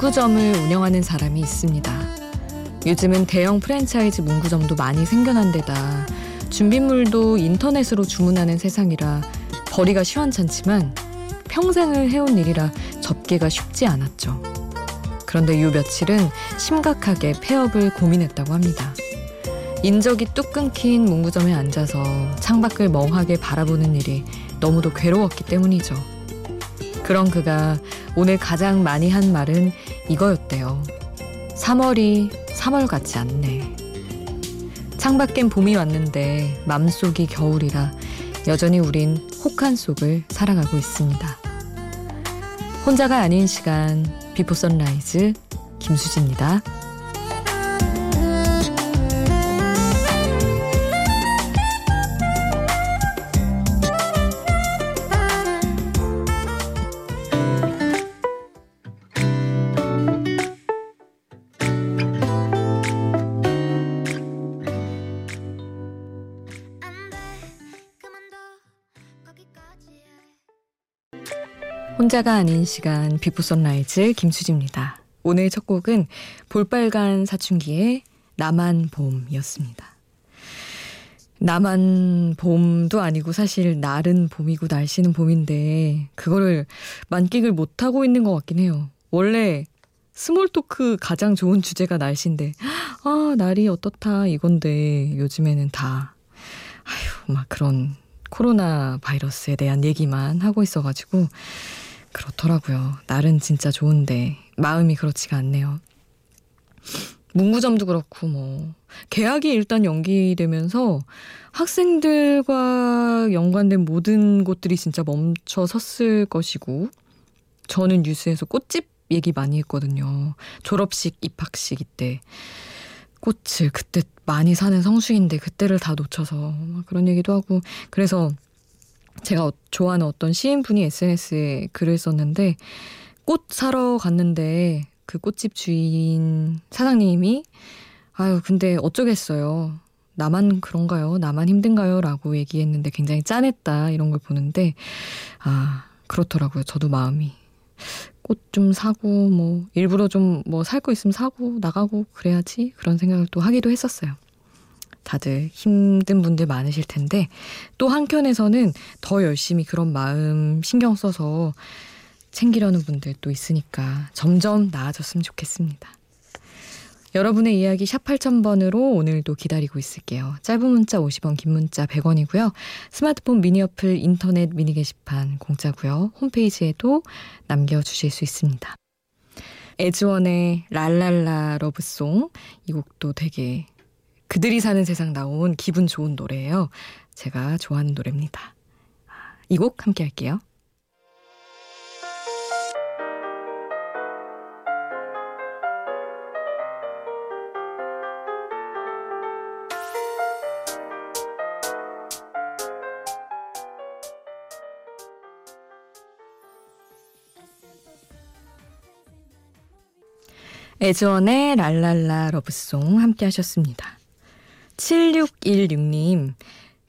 문구점을 운영하는 사람이 있습니다. 요즘은 대형 프랜차이즈 문구점도 많이 생겨난 데다 준비물도 인터넷으로 주문하는 세상이라 벌이가 시원찮지만 평생을 해온 일이라 접기가 쉽지 않았죠. 그런데 요 며칠은 심각하게 폐업을 고민했다고 합니다. 인적이 뚝 끊긴 문구점에 앉아서 창밖을 멍하게 바라보는 일이 너무도 괴로웠기 때문이죠. 그런 그가 오늘 가장 많이 한 말은 이거였대요. 3월이 3월 같지 않네. 창밖엔 봄이 왔는데 맘속이 겨울이라 여전히 우린 혹한 속을 살아가고 있습니다. 혼자가 아닌 시간 Before Sunrise 김수지입니다. 혼자가 아닌 시간 Before Sunrise 김수지입니다. 오늘 첫 곡은 볼빨간 사춘기의 나만 봄이었습니다. 나만 봄도 아니고 사실 날은 봄이고 날씨는 봄인데 그거를 만끽을 못 하고 있는 것 같긴 해요. 원래 small talk 가장 좋은 주제가 날씨인데 아 날이 어떻다 이건데 요즘에는 다 아휴 막 그런 코로나 바이러스에 대한 얘기만 하고 있어가지고 그렇더라고요. 날은 진짜 좋은데 마음이 그렇지가 않네요. 문구점도 그렇고 뭐 계약이 일단 연기되면서 학생들과 연관된 모든 곳들이 진짜 멈춰 섰을 것이고 저는 뉴스에서 꽃집 얘기 많이 했거든요. 졸업식, 입학식 이때 꽃을 그때 많이 사는 성수인데 그때를 다 놓쳐서 그런 얘기도 하고 그래서 제가 어, 좋아하는 어떤 시인분이 SNS에 글을 썼는데 꽃 사러 갔는데 그 꽃집 주인 사장님이 아유 근데 어쩌겠어요. 나만 그런가요? 나만 힘든가요? 라고 얘기했는데 굉장히 짠했다 이런 걸 보는데 아 그렇더라고요. 저도 마음이 꽃 좀 사고 뭐 일부러 좀 뭐 살 거 있으면 사고 나가고 그래야지 그런 생각을 또 하기도 했었어요. 다들 힘든 분들 많으실 텐데 또 한켠에서는 더 열심히 그런 마음 신경 써서 챙기려는 분들 도 있으니까 점점 나아졌으면 좋겠습니다. 여러분의 이야기 샵 8000번으로 오늘도 기다리고 있을게요. 짧은 문자 50원, 긴 문자 100원이고요. 스마트폰 미니 어플, 인터넷 미니 게시판 공짜고요. 홈페이지에도 남겨주실 수 있습니다. 에즈원의 랄랄라 러브송 이 곡도 되게 그들이 사는 세상 나온 기분 좋은 노래예요. 제가 좋아하는 노래입니다. 이 곡 함께 할게요. 에즈원의 랄랄라 러브송 함께 하셨습니다. 7616님,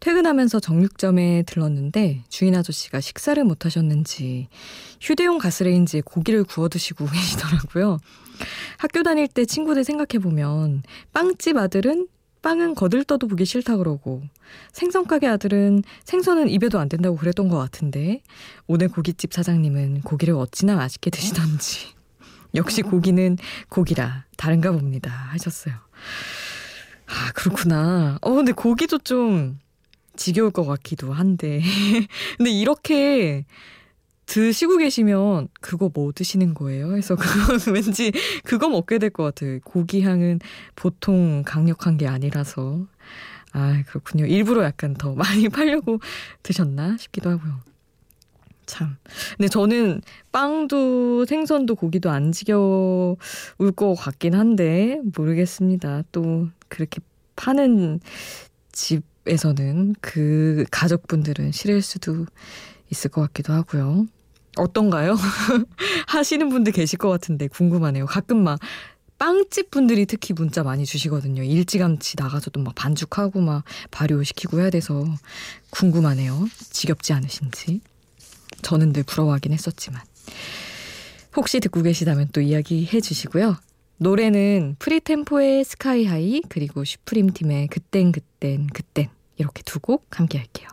퇴근하면서 정육점에 들렀는데 주인 아저씨가 식사를 못 하셨는지 휴대용 가스레인지에 고기를 구워 드시고 계시더라고요. 학교 다닐 때 친구들 생각해보면 빵집 아들은 빵은 거들떠도 보기 싫다 그러고 생선 가게 아들은 생선은 입에도 안 된다고 그랬던 것 같은데 오늘 고깃집 사장님은 고기를 어찌나 맛있게 드시던지 역시 고기는 고기라 다른가 봅니다 하셨어요. 아, 그렇구나. 어, 근데 고기도 좀 지겨울 것 같기도 한데. 근데 이렇게 드시고 계시면 그거 뭐 드시는 거예요? 해서 그거 왠지 그거 먹게 될 것 같아요. 고기 향은 보통 강력한 게 아니라서. 아, 그렇군요. 일부러 약간 더 많이 팔려고 드셨나 싶기도 하고요. 참. 근데 저는 빵도 생선도 고기도 안 지겨울 것 같긴 한데 모르겠습니다. 또 그렇게 파는 집에서는 그 가족분들은 싫을 수도 있을 것 같기도 하고요. 어떤가요? 하시는 분들 계실 것 같은데 궁금하네요. 가끔 막 빵집 분들이 특히 문자 많이 주시거든요. 일찌감치 나가서도 막 반죽하고 막 발효시키고 해야 돼서 궁금하네요. 지겹지 않으신지. 저는 늘 부러워하긴 했었지만. 혹시 듣고 계시다면 또 이야기 해 주시고요. 노래는 프리템포의 스카이하이 그리고 슈프림 팀의 그땐 그땐 그땐 이렇게 두 곡 함께 할게요.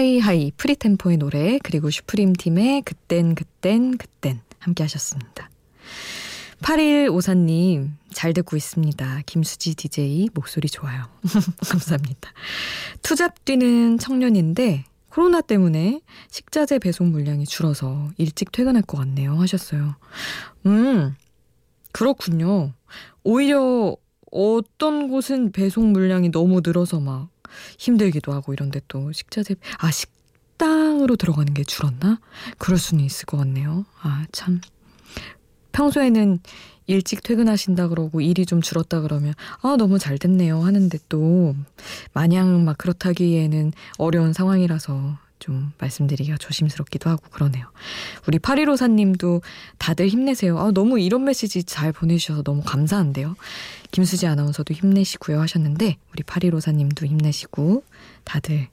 Sky High FreeTEMPO의 노래 그리고 Supreme Team의 그땐 그땐 그땐 함께 하셨습니다. 8154님 잘 듣고 있습니다. 김수지 DJ 목소리 좋아요. 감사합니다. 투잡 뛰는 청년인데 코로나 때문에 식자재 배송 물량이 줄어서 일찍 퇴근할 것 같네요 하셨어요. 음 그렇군요. 오히려 어떤 곳은 배송 물량이 너무 늘어서 막 힘들기도 하고 이런데 또 식자재 아 식당으로 들어가는 게 줄었나? 그럴 수는 있을 것 같네요. 아 참. 평소에는 일찍 퇴근하신다 그러고 일이 좀 줄었다 그러면 아 너무 잘 됐네요 하는데 또 마냥 막 그렇다기에는 어려운 상황이라서 좀 말씀드리기가 조심스럽기도 하고 그러네요. 우리 8154님도 다들 힘내세요. 아, 너무 이런 메시지 잘 보내주셔서 너무 감사한데요. 김수지 아나운서도 힘내시고요 하셨는데 우리 8154님도 힘내시고 다들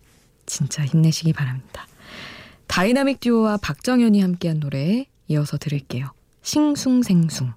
진짜 힘내시기 바랍니다. 다이나믹 듀오와 박정현이 함께한 노래 이어서 들을게요. 싱숭생숭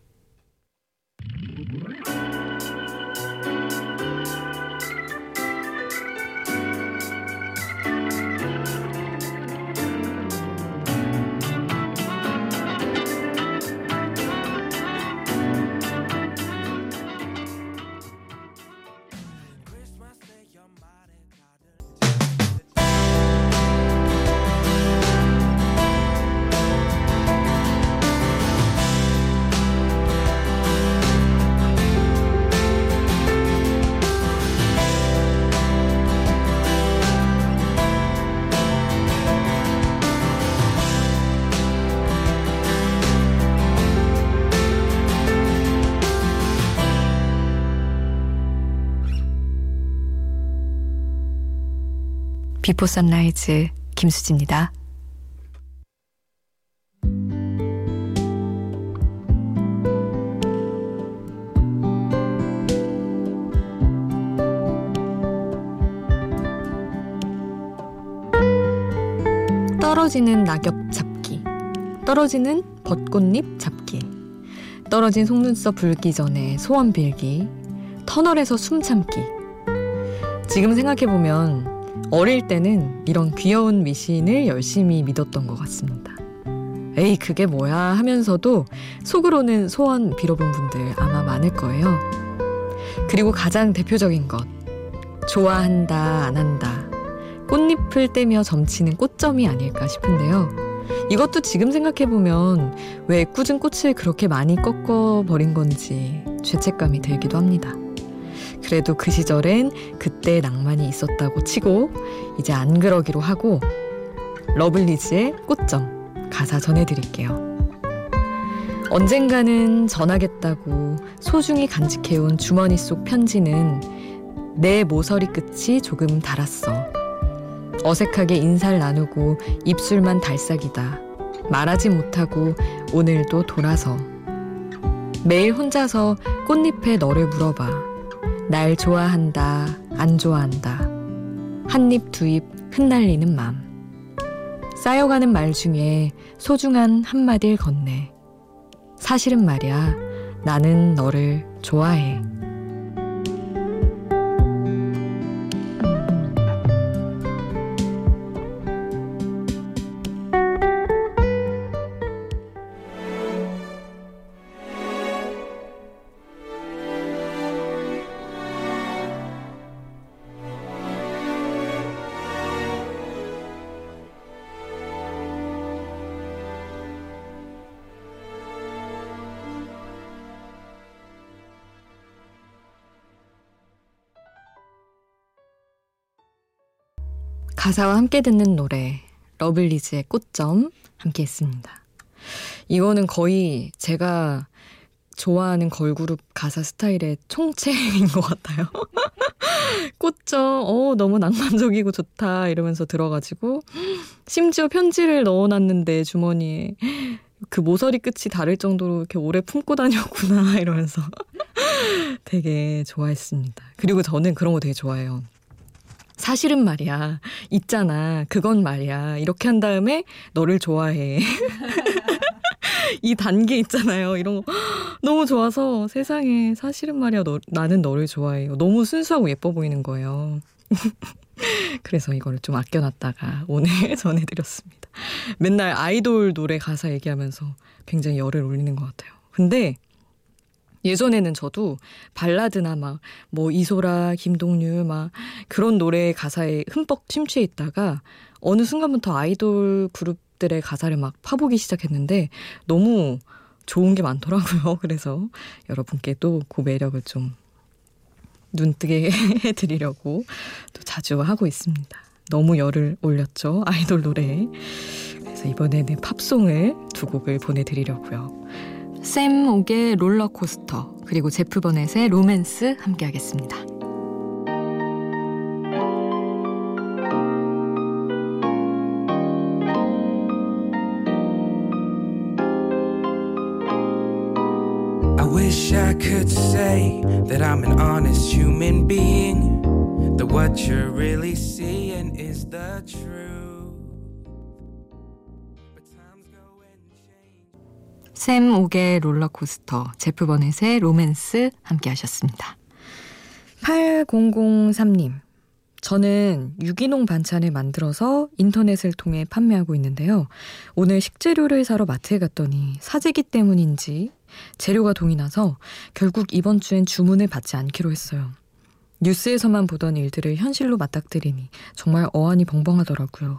Before Sunrise 김수지입니다. 떨어지는 낙엽 잡기, 떨어지는 벚꽃잎 잡기, 떨어진 속눈썹 불기 전에 소원 빌기, 터널에서 숨 참기. 지금 생각해보면 어릴 때는 이런 귀여운 미신을 열심히 믿었던 것 같습니다. 에이, 그게 뭐야 하면서도 속으로는 소원 빌어본 분들 아마 많을 거예요. 그리고 가장 대표적인 것. 좋아한다, 안 한다. 꽃잎을 떼며 점치는 꽃점이 아닐까 싶은데요. 이것도 지금 생각해보면 왜 꾸준 꽃을 그렇게 많이 꺾어버린 건지 죄책감이 들기도 합니다. 그래도 그 시절엔 그때 낭만이 있었다고 치고 이제 안 그러기로 하고 러블리즈의 꽃점 가사 전해드릴게요. 언젠가는 전하겠다고 소중히 간직해온 주머니 속 편지는 내 모서리 끝이 조금 달았어. 어색하게 인사를 나누고 입술만 달싹이다. 말하지 못하고 오늘도 돌아서. 매일 혼자서 꽃잎에 너를 물어봐. 날 좋아한다, 안 좋아한다. 한 입, 두 입 흩날리는 맘. 쌓여가는 말 중에 소중한 한마디를 건네. 사실은 말야, 나는 너를 좋아해. 가사와 함께 듣는 노래 러블리즈의 꽃점 함께 했습니다. 이거는 거의 제가 좋아하는 걸그룹 가사 스타일의 총체인 것 같아요. 꽃 좋죠. 어, 너무 낭만적이고 좋다. 이러면서 들어가지고, 심지어 편지를 넣어놨는데 주머니에 그 모서리 끝이 다를 정도로 이렇게 오래 품고 다녔구나. 이러면서 되게 좋아했습니다. 그리고 저는 그런 거 되게 좋아해요. 사실은 말이야. 있잖아. 그건 말이야. 이렇게 한 다음에 너를 좋아해. 이 단계 있잖아요. 이런 거 너무 좋아서 세상에 사실은 말이야. 너, 나는 너를 좋아해요. 너무 순수하고 예뻐 보이는 거예요. 그래서 이거를 좀 아껴놨다가 오늘 전해드렸습니다. 맨날 아이돌 노래 가사 얘기하면서 굉장히 열을 올리는 것 같아요. 근데 예전에는 저도 발라드나 막 뭐 이소라, 김동률 막 그런 노래 가사에 흠뻑 심취해 있다가 어느 순간부터 아이돌 그룹들의 가사를 막 파보기 시작했는데 너무 좋은 게 많더라고요. 그래서 여러분께도 그 매력을 좀 눈뜨게 해드리려고 또 자주 하고 있습니다. 너무 열을 올렸죠. 아이돌 노래에. 그래서 이번에는 팝송을 두 곡을 보내드리려고요. 샘 옥의 롤러코스터 그리고 제프 버넷의 로맨스 함께 하겠습니다. 샘 옥의 롤러코스터, 제프 버넷의 로맨스 함께 하셨습니다. 8003님. 저는 유기농 반찬을 만들어서 인터넷을 통해 판매하고 있는데요. 오늘 식재료를 사러 마트에 갔더니 사재기 때문인지 재료가 동이 나서 결국 이번 주엔 주문을 받지 않기로 했어요. 뉴스에서만 보던 일들을 현실로 맞닥뜨리니 정말 어안이 벙벙하더라고요.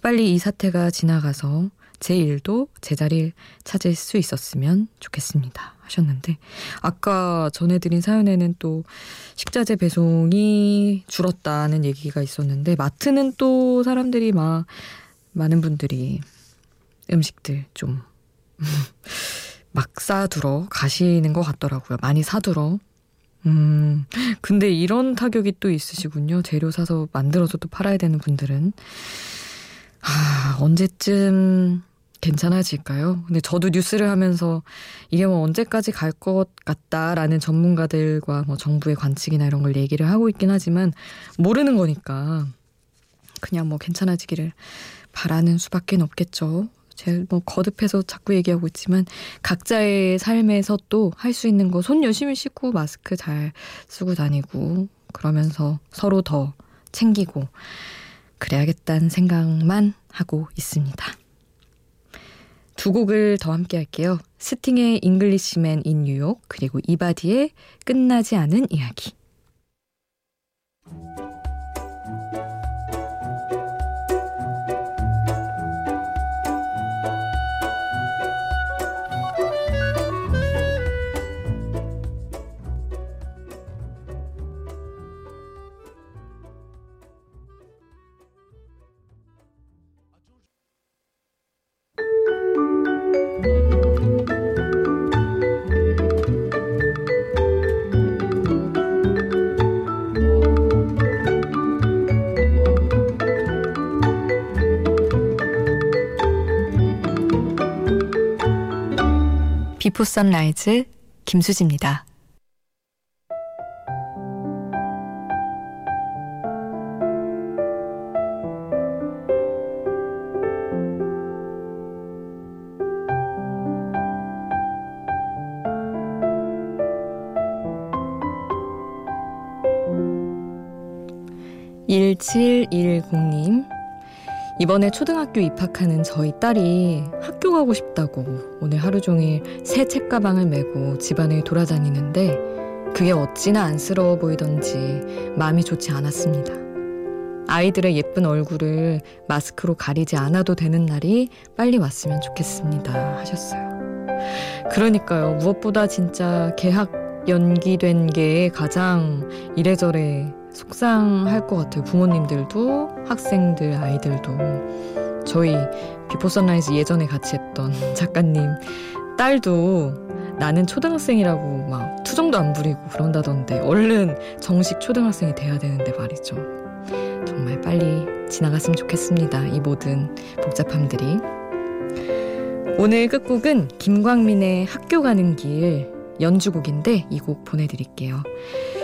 빨리 이 사태가 지나가서 제 일도 제자리를 찾을 수 있었으면 좋겠습니다. 하셨는데, 아까 전해드린 사연에는 또 식자재 배송이 줄었다는 얘기가 있었는데, 마트는 또 사람들이 막, 많은 분들이 음식들 좀, 막 사두러 가시는 것 같더라고요. 많이 사두러. 음, 근데 이런 타격이 또 있으시군요. 재료 사서 만들어서 또 팔아야 되는 분들은. 아, 언제쯤 괜찮아질까요? 근데 저도 뉴스를 하면서 이게 뭐 언제까지 갈 것 같다라는 전문가들과 뭐 정부의 관측이나 이런 걸 얘기를 하고 있긴 하지만 모르는 거니까 그냥 뭐 괜찮아지기를 바라는 수밖에 없겠죠. 제가 뭐 거듭해서 자꾸 얘기하고 있지만 각자의 삶에서 또 할 수 있는 거 손 열심히 씻고 마스크 잘 쓰고 다니고 그러면서 서로 더 챙기고 그래야겠다는 생각만 하고 있습니다. 두 곡을 더 함께 할게요. 스팅의 Englishman in New York 그리고 이바디의 끝나지 않은 이야기. 비포 선라이즈 김수지입니다. 일칠일공님 이번에 초등학교 입학하는 저희 딸이 학교 가고 싶다고 오늘 하루 종일 새 책가방을 메고 집안을 돌아다니는데 그게 어찌나 안쓰러워 보이던지 마음이 좋지 않았습니다. 아이들의 예쁜 얼굴을 마스크로 가리지 않아도 되는 날이 빨리 왔으면 좋겠습니다. 하셨어요. 그러니까요. 무엇보다 진짜 개학 연기된 게 가장 이래저래 속상할 것 같아요. 부모님들도 학생들 아이들도 저희 Before Sunrise 예전에 같이 했던 작가님 딸도 나는 초등학생이라고 막 투정도 안 부리고 그런다던데 얼른 정식 초등학생이 돼야 되는데 말이죠. 정말 빨리 지나갔으면 좋겠습니다. 이 모든 복잡함들이. 오늘 끝곡은 김광민의 학교 가는 길 연주곡인데 이 곡 보내드릴게요.